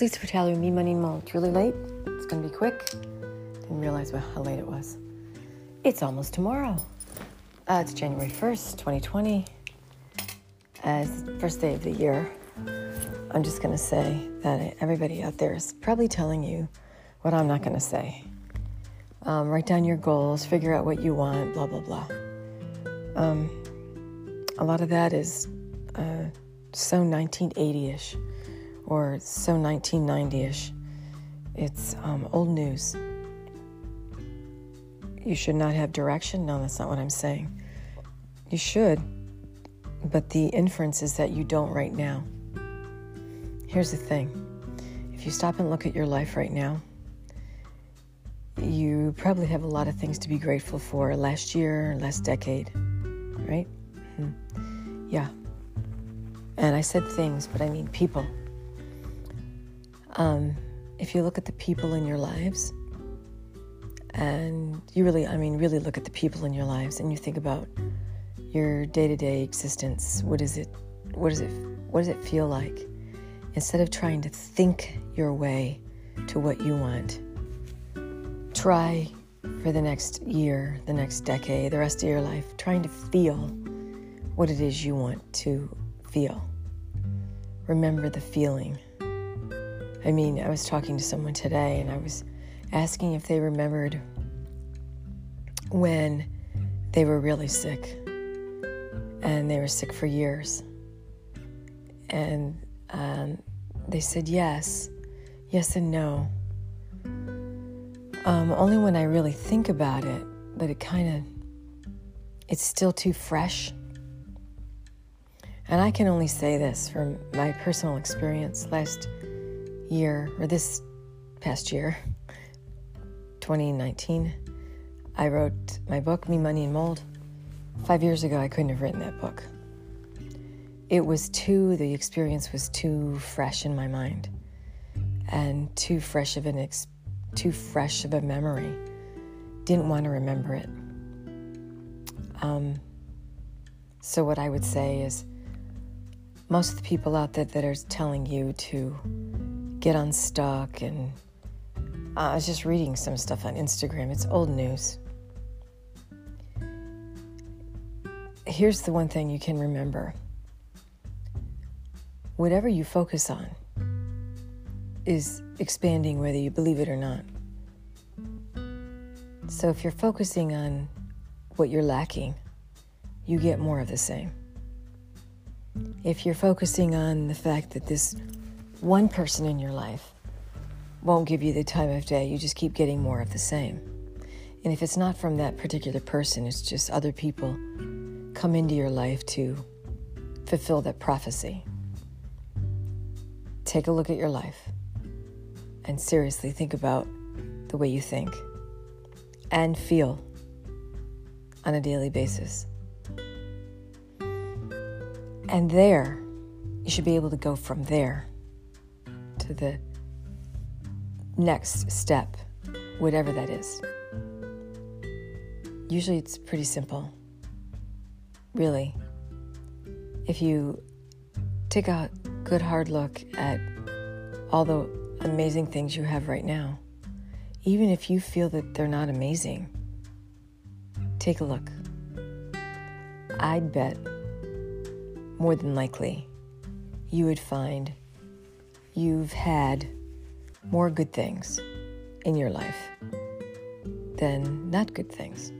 Lisa Vitale with Me Money Mold. It's really late. It's going to be quick. Didn't realize how late it was. It's almost tomorrow. Uh, it's January 1st, 2020. As the first day of the year, I'm just going to say that everybody out there is probably telling you what I'm not going to say. Um, write down your goals, figure out what you want, blah, blah, blah. Um, a lot of that is uh, so 1980 ish or so 1990 ish. It's um, old news. You should not have direction. No, that's not what I'm saying. You should, but the inference is that you don't right now. Here's the thing if you stop and look at your life right now, you probably have a lot of things to be grateful for last year, last decade, right? Mm-hmm. Yeah. And I said things, but I mean people. Um, if you look at the people in your lives, and you really, I mean, really look at the people in your lives, and you think about your day-to-day existence. What is it? What does it? What does it feel like? Instead of trying to think your way to what you want, try for the next year, the next decade, the rest of your life, trying to feel what it is you want to feel. Remember the feeling. I mean, I was talking to someone today and I was asking if they remembered when they were really sick and they were sick for years. And um, they said yes, yes, and no. Um, only when I really think about it, but it kind of, it's still too fresh. And I can only say this from my personal experience last year, or this past year, 2019, I wrote my book, Me, Money, and Mold. Five years ago, I couldn't have written that book. It was too, the experience was too fresh in my mind and too fresh of an ex, too fresh of a memory. Didn't want to remember it. Um, so, what I would say is most of the people out there that are telling you to get unstuck and uh, I was just reading some stuff on Instagram. It's old news. Here's the one thing you can remember whatever you focus on is expanding whether you believe it or not. So if you're focusing on what you're lacking, you get more of the same. If you're focusing on the fact that this one person in your life won't give you the time of day. You just keep getting more of the same. And if it's not from that particular person, it's just other people come into your life to fulfill that prophecy. Take a look at your life and seriously think about the way you think and feel on a daily basis. And there, you should be able to go from there to the next step, whatever that is. Usually it's pretty simple. Really. If you take a good hard look at all the amazing things you have right now, even if you feel that they're not amazing, take a look. I'd bet more than likely you would find you've had more good things in your life than not good things.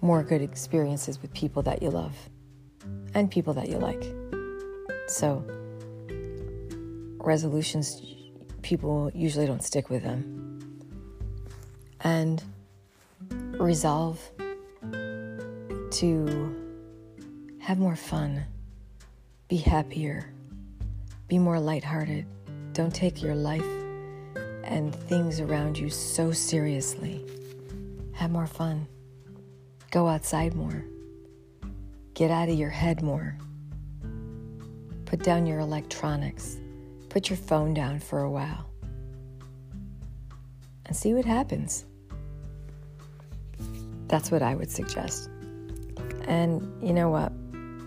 More good experiences with people that you love and people that you like. So, resolutions, people usually don't stick with them. And resolve to have more fun, be happier be more lighthearted. Don't take your life and things around you so seriously. Have more fun. Go outside more. Get out of your head more. Put down your electronics. Put your phone down for a while. And see what happens. That's what I would suggest. And you know what?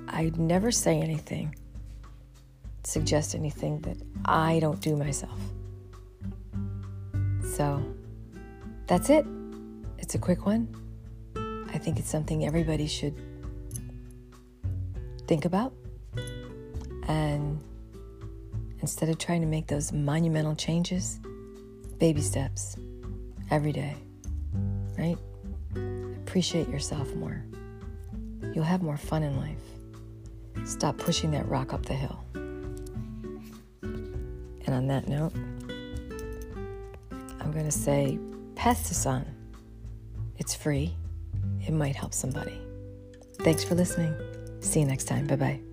I'd never say anything suggest anything that I don't do myself. So that's it. It's a quick one. I think it's something everybody should think about. And instead of trying to make those monumental changes, baby steps every day, right? Appreciate yourself more. You'll have more fun in life. Stop pushing that rock up the hill. And on that note, I'm going to say pass this on. It's free. It might help somebody. Thanks for listening. See you next time. Bye bye.